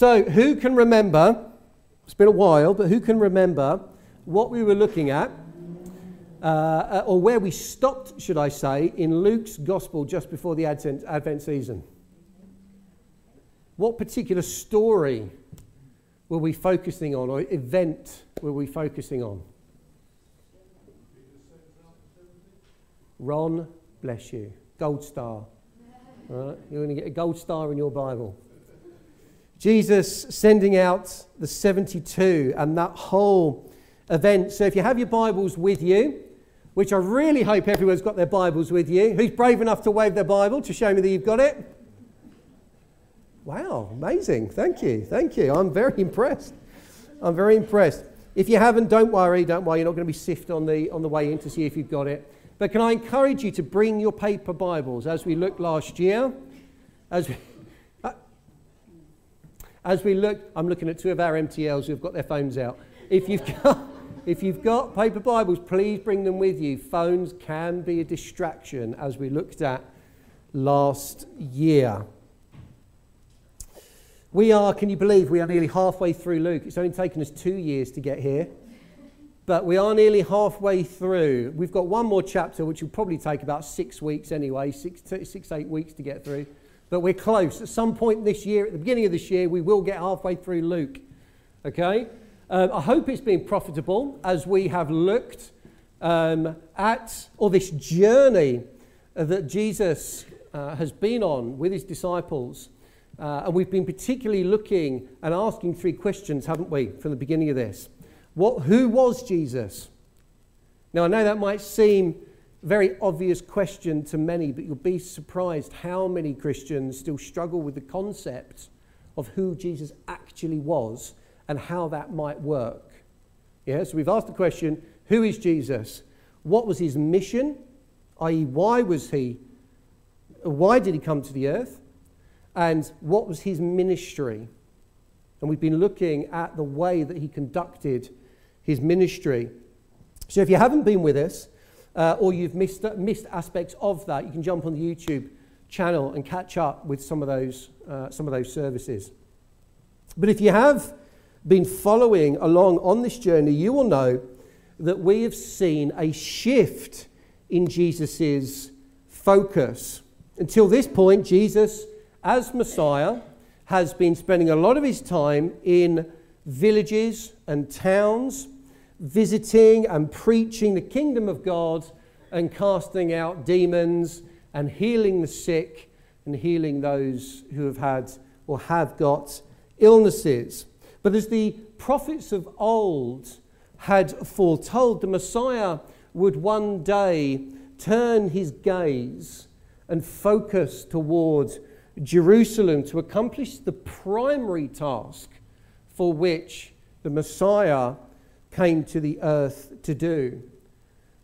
So, who can remember? It's been a while, but who can remember what we were looking at, uh, uh or where we stopped, should I say, in Luke's gospel just before the Advent, Advent season? What particular story were we focusing on, or event were we focusing on? Ron, bless you. Gold star. You're going to get a gold star in your Bible. Jesus sending out the 72 and that whole event. So if you have your Bibles with you, which I really hope everyone's got their Bibles with you, who's brave enough to wave their Bible to show me that you've got it? Wow, amazing. Thank you. Thank you. I'm very impressed. I'm very impressed. If you haven't, don't worry. Don't worry. You're not going to be sifted on the, on the way in to see if you've got it. But can I encourage you to bring your paper Bibles as we looked last year? As we, as we look, I'm looking at two of our MTLs who've got their phones out. If you've got, if you've got paper Bibles, please bring them with you. Phones can be a distraction, as we looked at last year. We are, can you believe, we are nearly halfway through Luke. It's only taken us two years to get here but we are nearly halfway through. We've got one more chapter, which will probably take about six weeks anyway, six, six eight weeks to get through. But we're close. At some point this year, at the beginning of this year, we will get halfway through Luke. Okay? Um, I hope it's been profitable as we have looked um, at, or this journey that Jesus uh, has been on with his disciples. Uh, and we've been particularly looking and asking three questions, haven't we, from the beginning of this? What, who was Jesus? Now, I know that might seem very obvious question to many, but you'll be surprised how many Christians still struggle with the concept of who Jesus actually was and how that might work. Yeah, so we've asked the question who is Jesus? What was his mission? i.e., why was he, why did he come to the earth? And what was his ministry? And we've been looking at the way that he conducted his ministry. So if you haven't been with us, uh, or you've missed, missed aspects of that, you can jump on the YouTube channel and catch up with some of those, uh, some of those services. But if you have been following along on this journey, you will know that we have seen a shift in Jesus' focus. Until this point, Jesus, as Messiah, has been spending a lot of his time in villages and towns, visiting and preaching the kingdom of God and casting out demons and healing the sick and healing those who have had or have got illnesses. But as the prophets of old had foretold, the Messiah would one day turn his gaze and focus towards Jerusalem to accomplish the primary task for which the Messiah came to the earth to do.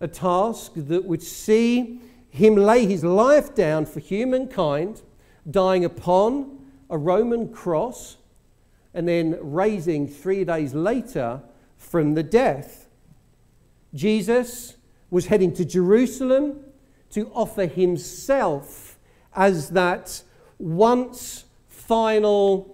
A task that would see him lay his life down for humankind, dying upon a Roman cross, and then raising three days later from the death. Jesus was heading to Jerusalem to offer himself as that once final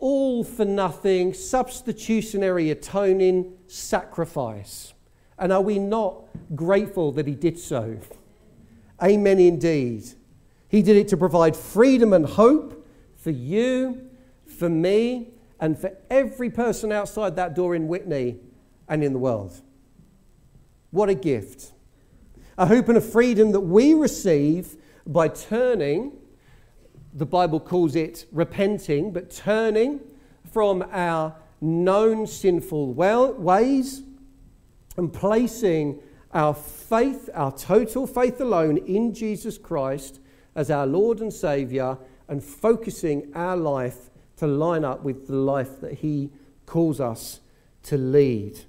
all for nothing, substitutionary atoning sacrifice. And are we not grateful that he did so? Amen, indeed. He did it to provide freedom and hope for you, for me, and for every person outside that door in Whitney and in the world. What a gift. A hope and a freedom that we receive by turning the Bible calls it repenting, but turning from our known sinful well, ways and placing our faith, our total faith alone in Jesus Christ as our Lord and Savior and focusing our life to line up with the life that He calls us to lead.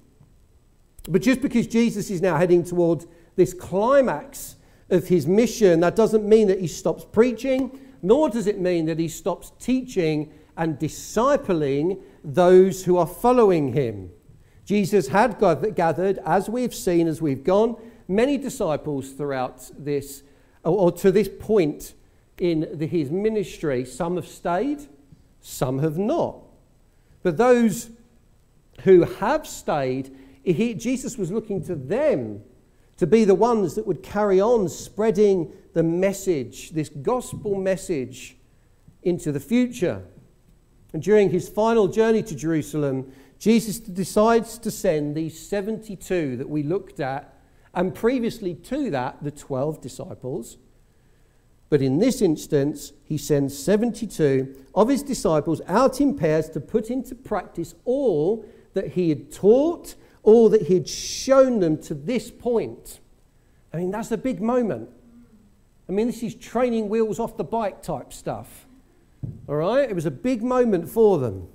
But just because Jesus is now heading towards this climax of His mission, that doesn't mean that He stops preaching nor does it mean that he stops teaching and discipling those who are following him. Jesus had gathered, as we've seen as we've gone, many disciples throughout this, or to this point in the, his ministry. Some have stayed, some have not. But those who have stayed, he, Jesus was looking to them to be the ones that would carry on spreading the message, this gospel message, into the future. And during his final journey to Jerusalem, Jesus decides to send these 72 that we looked at, and previously to that, the 12 disciples. But in this instance, he sends 72 of his disciples out in pairs to put into practice all that he had taught all that he had shown them to this point. I mean, that's a big moment. I mean, this is training wheels off the bike type stuff. All right? It was a big moment for them.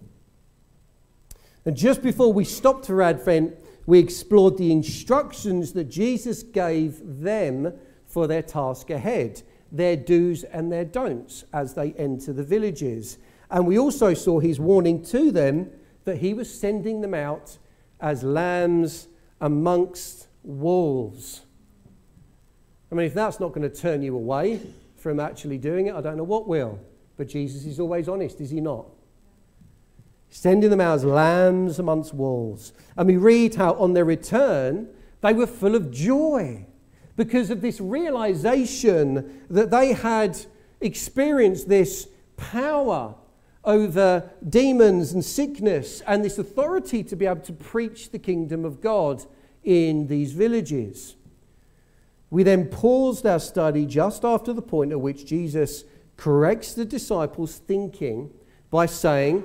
And just before we stopped for Advent, we explored the instructions that Jesus gave them for their task ahead, their do's and their don'ts as they enter the villages. And we also saw his warning to them that he was sending them out as lambs amongst wolves. I mean, if that's not going to turn you away from actually doing it, I don't know what will. But Jesus is always honest, is he not? Sending them out as lambs amongst wolves. And we read how on their return, they were full of joy because of this realization that they had experienced this power over demons and sickness and this authority to be able to preach the kingdom of God in these villages. We then paused our study just after the point at which Jesus corrects the disciples' thinking by saying,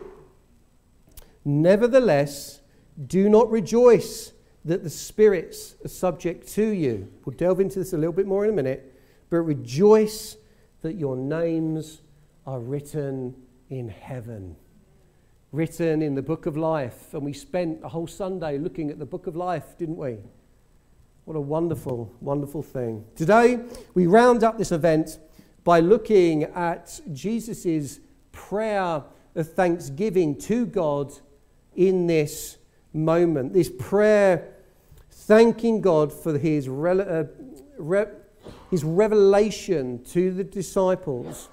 Nevertheless, do not rejoice that the spirits are subject to you. We'll delve into this a little bit more in a minute, but rejoice that your names are written in heaven, written in the book of life. And we spent a whole Sunday looking at the book of life, didn't we? What a wonderful, wonderful thing. Today, we round up this event by looking at Jesus' prayer of thanksgiving to God in this moment. This prayer thanking God for his, uh, re- his revelation to the disciples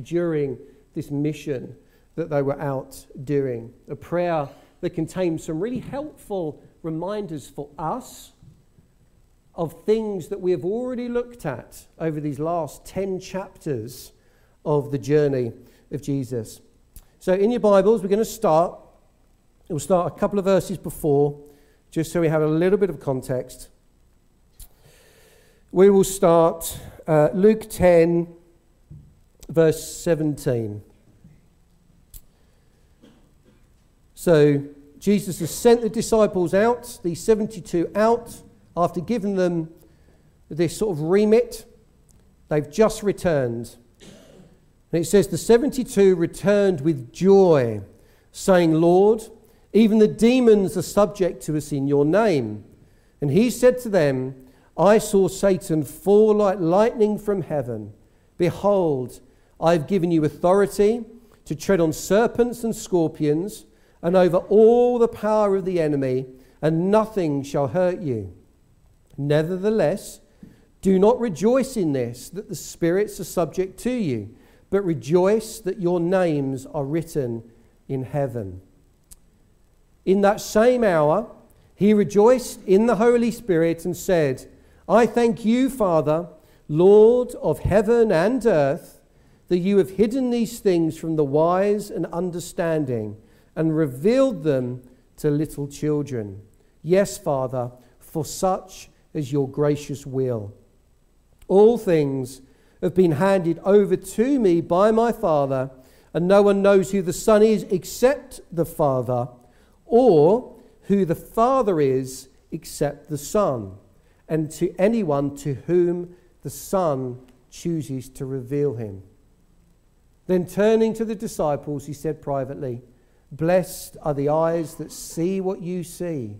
during this mission that they were out doing. A prayer that contains some really helpful reminders for us of things that we have already looked at over these last 10 chapters of the journey of Jesus. So, in your Bibles, we're going to start. We'll start a couple of verses before, just so we have a little bit of context. We will start uh, Luke 10, verse 17. So Jesus has sent the disciples out, the 72 out, after giving them this sort of remit. They've just returned. And it says, The 72 returned with joy, saying, Lord, even the demons are subject to us in your name. And he said to them, I saw Satan fall like lightning from heaven. Behold, I have given you authority to tread on serpents and scorpions and over all the power of the enemy, and nothing shall hurt you. Nevertheless, do not rejoice in this, that the spirits are subject to you, but rejoice that your names are written in heaven. In that same hour, he rejoiced in the Holy Spirit and said, I thank you, Father, Lord of heaven and earth that you have hidden these things from the wise and understanding and revealed them to little children. Yes, Father, for such is your gracious will. All things have been handed over to me by my Father, and no one knows who the Son is except the Father, or who the Father is except the Son, and to anyone to whom the Son chooses to reveal him. Then turning to the disciples, he said privately, Blessed are the eyes that see what you see.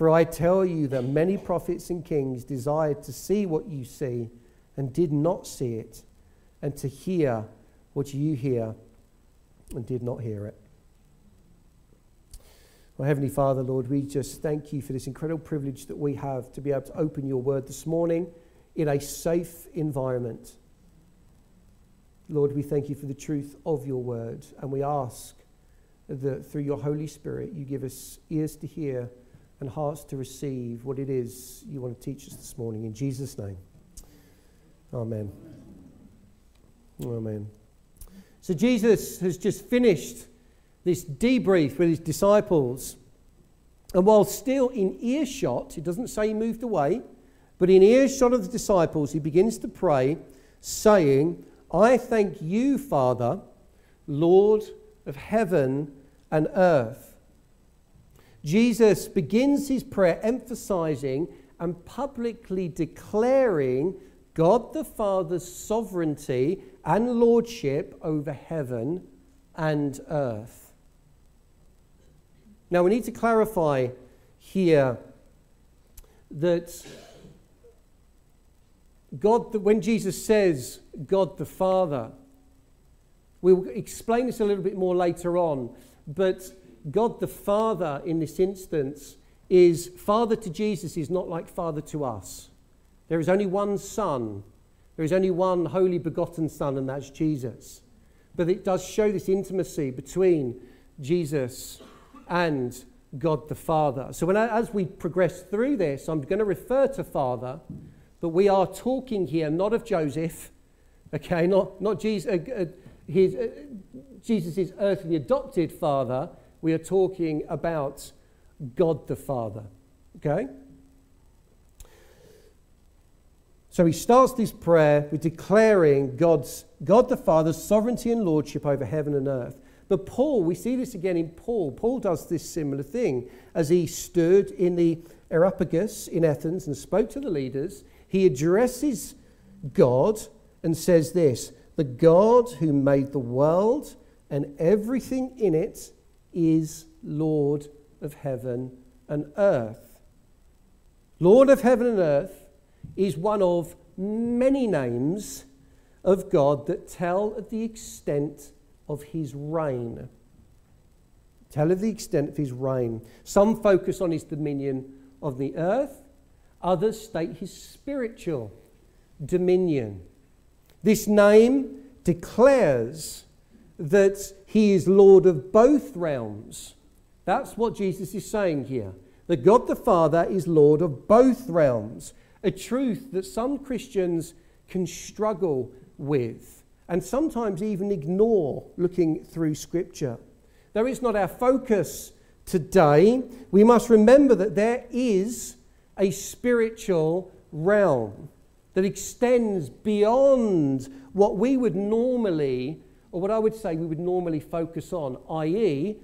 For I tell you that many prophets and kings desired to see what you see and did not see it, and to hear what you hear and did not hear it. Well, Heavenly Father, Lord, we just thank you for this incredible privilege that we have to be able to open your word this morning in a safe environment Lord, we thank you for the truth of your word, and we ask that through your Holy Spirit you give us ears to hear and hearts to receive what it is you want to teach us this morning. In Jesus' name. Amen. Amen. So Jesus has just finished this debrief with his disciples. And while still in earshot, it doesn't say he moved away, but in earshot of the disciples, he begins to pray, saying, I thank you, Father, Lord of heaven and earth. Jesus begins his prayer emphasizing and publicly declaring God the Father's sovereignty and lordship over heaven and earth. Now, we need to clarify here that God, when Jesus says God the Father, we'll explain this a little bit more later on, but God the Father in this instance is Father to Jesus is not like Father to us. There is only one Son, there is only one holy begotten Son, and that's Jesus. But it does show this intimacy between Jesus and God the Father. So when as we progress through this, I'm going to refer to Father but we are talking here not of Joseph, okay, not, not Jesus, uh, uh, his, uh, Jesus' earthly adopted father. We are talking about God the Father, okay? So he starts this prayer with declaring God's, God the Father's sovereignty and lordship over heaven and earth. But Paul, we see this again in Paul. Paul does this similar thing as he stood in the Areopagus in Athens and spoke to the leaders he addresses God and says this The God who made the world and everything in it is Lord of heaven and earth. Lord of heaven and earth is one of many names of God that tell of the extent of his reign. Tell of the extent of his reign. Some focus on his dominion of the earth, Others state his spiritual dominion. This name declares that he is Lord of both realms. That's what Jesus is saying here. That God the Father is Lord of both realms. A truth that some Christians can struggle with and sometimes even ignore looking through Scripture. Though it's not our focus today, we must remember that there is a spiritual realm that extends beyond what we would normally, or what I would say we would normally focus on, i.e.,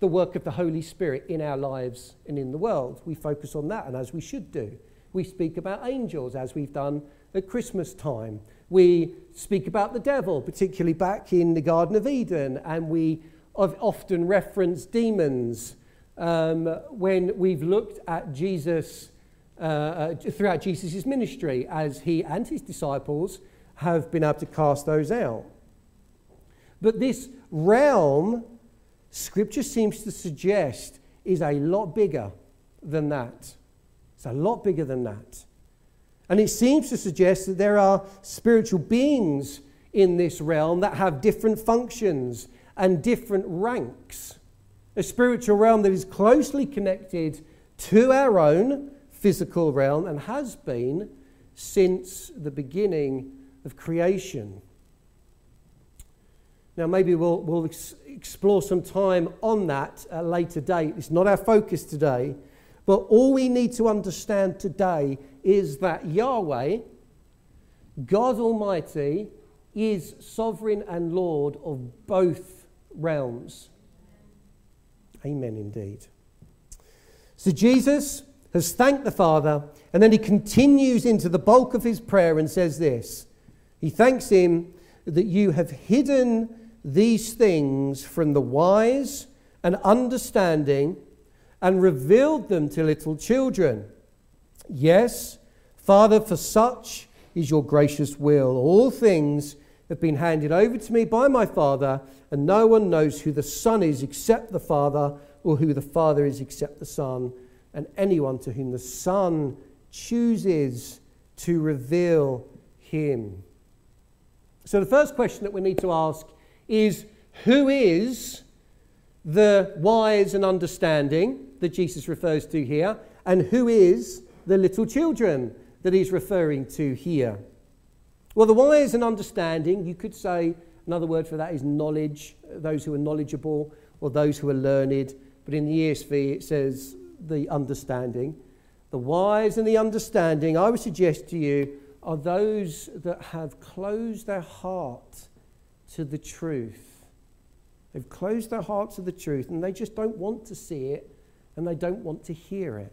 the work of the Holy Spirit in our lives and in the world. We focus on that, and as we should do. We speak about angels, as we've done at Christmas time. We speak about the devil, particularly back in the Garden of Eden, and we often reference demons um, when we've looked at Jesus' uh, uh, throughout Jesus' ministry as he and his disciples have been able to cast those out. But this realm, Scripture seems to suggest, is a lot bigger than that. It's a lot bigger than that. And it seems to suggest that there are spiritual beings in this realm that have different functions and different ranks. A spiritual realm that is closely connected to our own physical realm and has been since the beginning of creation. Now, maybe we'll, we'll ex- explore some time on that at a later date. It's not our focus today, but all we need to understand today is that Yahweh, God Almighty, is sovereign and Lord of both realms. Amen, indeed. So, Jesus has thanked the Father, and then he continues into the bulk of his prayer and says this He thanks him that you have hidden these things from the wise and understanding and revealed them to little children. Yes, Father, for such is your gracious will. All things have been handed over to me by my Father, and no one knows who the Son is except the Father, or who the Father is except the Son and anyone to whom the Son chooses to reveal him. So the first question that we need to ask is who is the wise and understanding that Jesus refers to here, and who is the little children that he's referring to here? Well, the wise and understanding, you could say another word for that is knowledge, those who are knowledgeable or those who are learned. But in the ESV, it says the understanding. The wise and the understanding, I would suggest to you, are those that have closed their heart to the truth. They've closed their heart to the truth and they just don't want to see it and they don't want to hear it.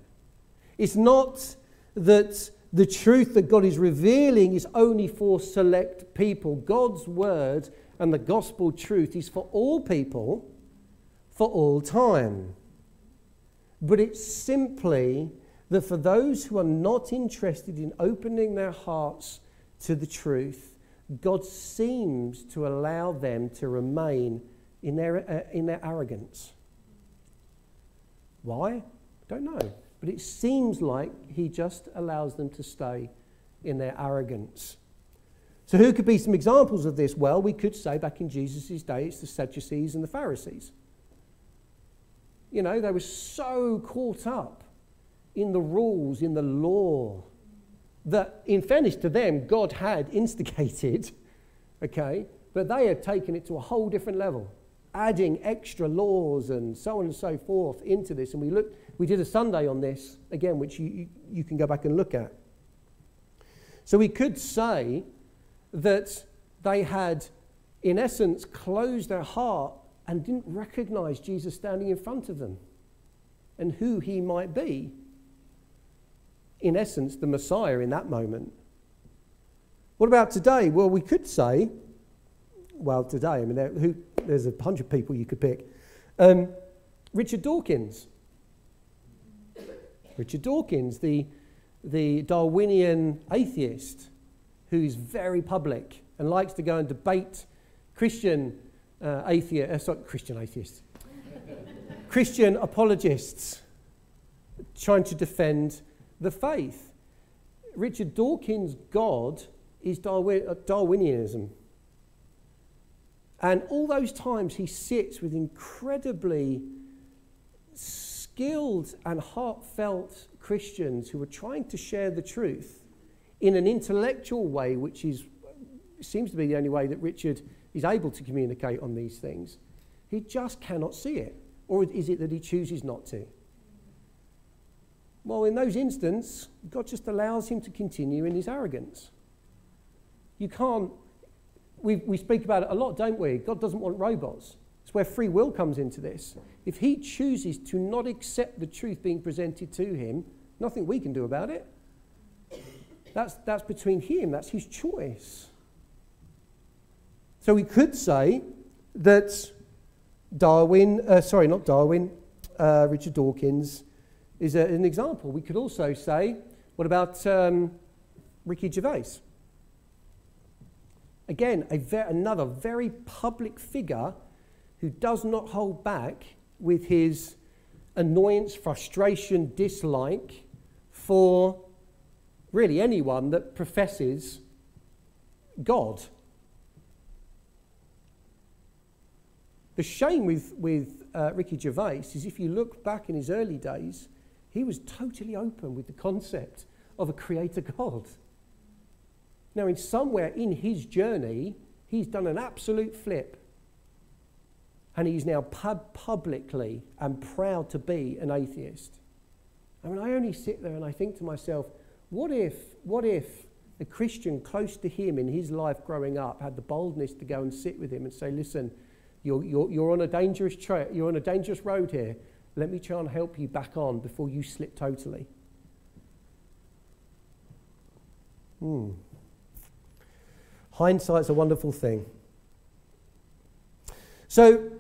It's not that the truth that God is revealing is only for select people. God's word and the gospel truth is for all people for all time. But it's simply that for those who are not interested in opening their hearts to the truth, God seems to allow them to remain in their, uh, in their arrogance. Why? Don't know. But it seems like He just allows them to stay in their arrogance. So, who could be some examples of this? Well, we could say back in Jesus' day, it's the Sadducees and the Pharisees. You know, they were so caught up in the rules, in the law, that in fairness to them, God had instigated, okay, but they had taken it to a whole different level, adding extra laws and so on and so forth into this. And we looked, we did a Sunday on this, again, which you, you, you can go back and look at. So we could say that they had, in essence, closed their heart and didn't recognize Jesus standing in front of them and who he might be in essence, the Messiah in that moment. What about today? Well, we could say, well, today, I mean, there, who, there's a of people you could pick. Um, Richard Dawkins. Richard Dawkins, the, the Darwinian atheist, who's very public and likes to go and debate Christian uh, atheist, uh, Christian atheists, Christian apologists, trying to defend the faith. Richard Dawkins' God is uh, Darwinianism. And all those times he sits with incredibly skilled and heartfelt Christians who are trying to share the truth in an intellectual way, which is, seems to be the only way that Richard is able to communicate on these things. He just cannot see it. Or is it that he chooses not to? Well, in those instances, God just allows him to continue in his arrogance. You can't, we, we speak about it a lot, don't we? God doesn't want robots. It's where free will comes into this. If he chooses to not accept the truth being presented to him, nothing we can do about it. That's, that's between him, that's his choice. So we could say that Darwin, uh, sorry, not Darwin, uh, Richard Dawkins is a, an example. We could also say, what about um, Ricky Gervais? Again, ver- another very public figure who does not hold back with his annoyance, frustration, dislike for really anyone that professes God. The shame with, with uh, Ricky Gervais is if you look back in his early days, he was totally open with the concept of a creator God. Now, in somewhere in his journey, he's done an absolute flip. And he's now pub- publicly and proud to be an atheist. I mean, I only sit there and I think to myself, what if, what if a Christian close to him in his life growing up had the boldness to go and sit with him and say, listen, you're, you're, you're on a dangerous tra- you're on a dangerous road here. Let me try and help you back on before you slip totally. Hmm. Hindsight's a wonderful thing. So,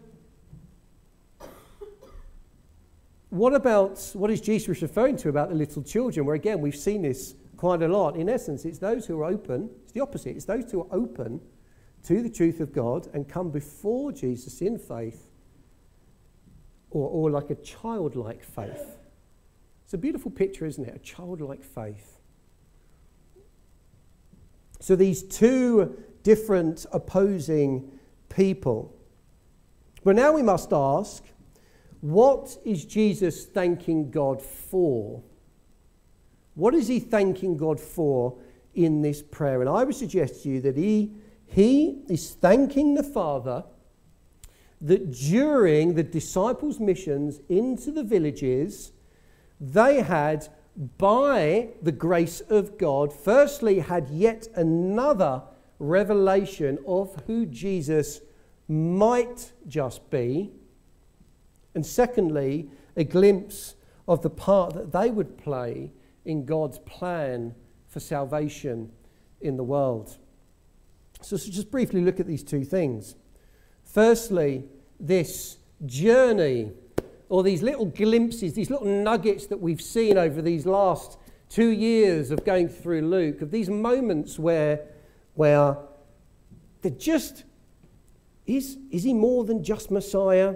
what about what is Jesus referring to about the little children? Where again, we've seen this quite a lot. In essence, it's those who are open, it's the opposite, it's those who are open to the truth of God and come before Jesus in faith or, or like a childlike faith. It's a beautiful picture, isn't it? A childlike faith. So these two different opposing people. But now we must ask what is Jesus thanking God for? What is he thanking God for in this prayer? And I would suggest to you that he, he is thanking the Father that during the disciples' missions into the villages, they had, by the grace of God, firstly had yet another revelation of who Jesus might just be, and secondly, a glimpse of the part that they would play in God's plan for salvation in the world. So, so just briefly look at these two things. Firstly, this journey, or these little glimpses, these little nuggets that we've seen over these last two years of going through Luke, of these moments where, where they're just is, is he more than just Messiah?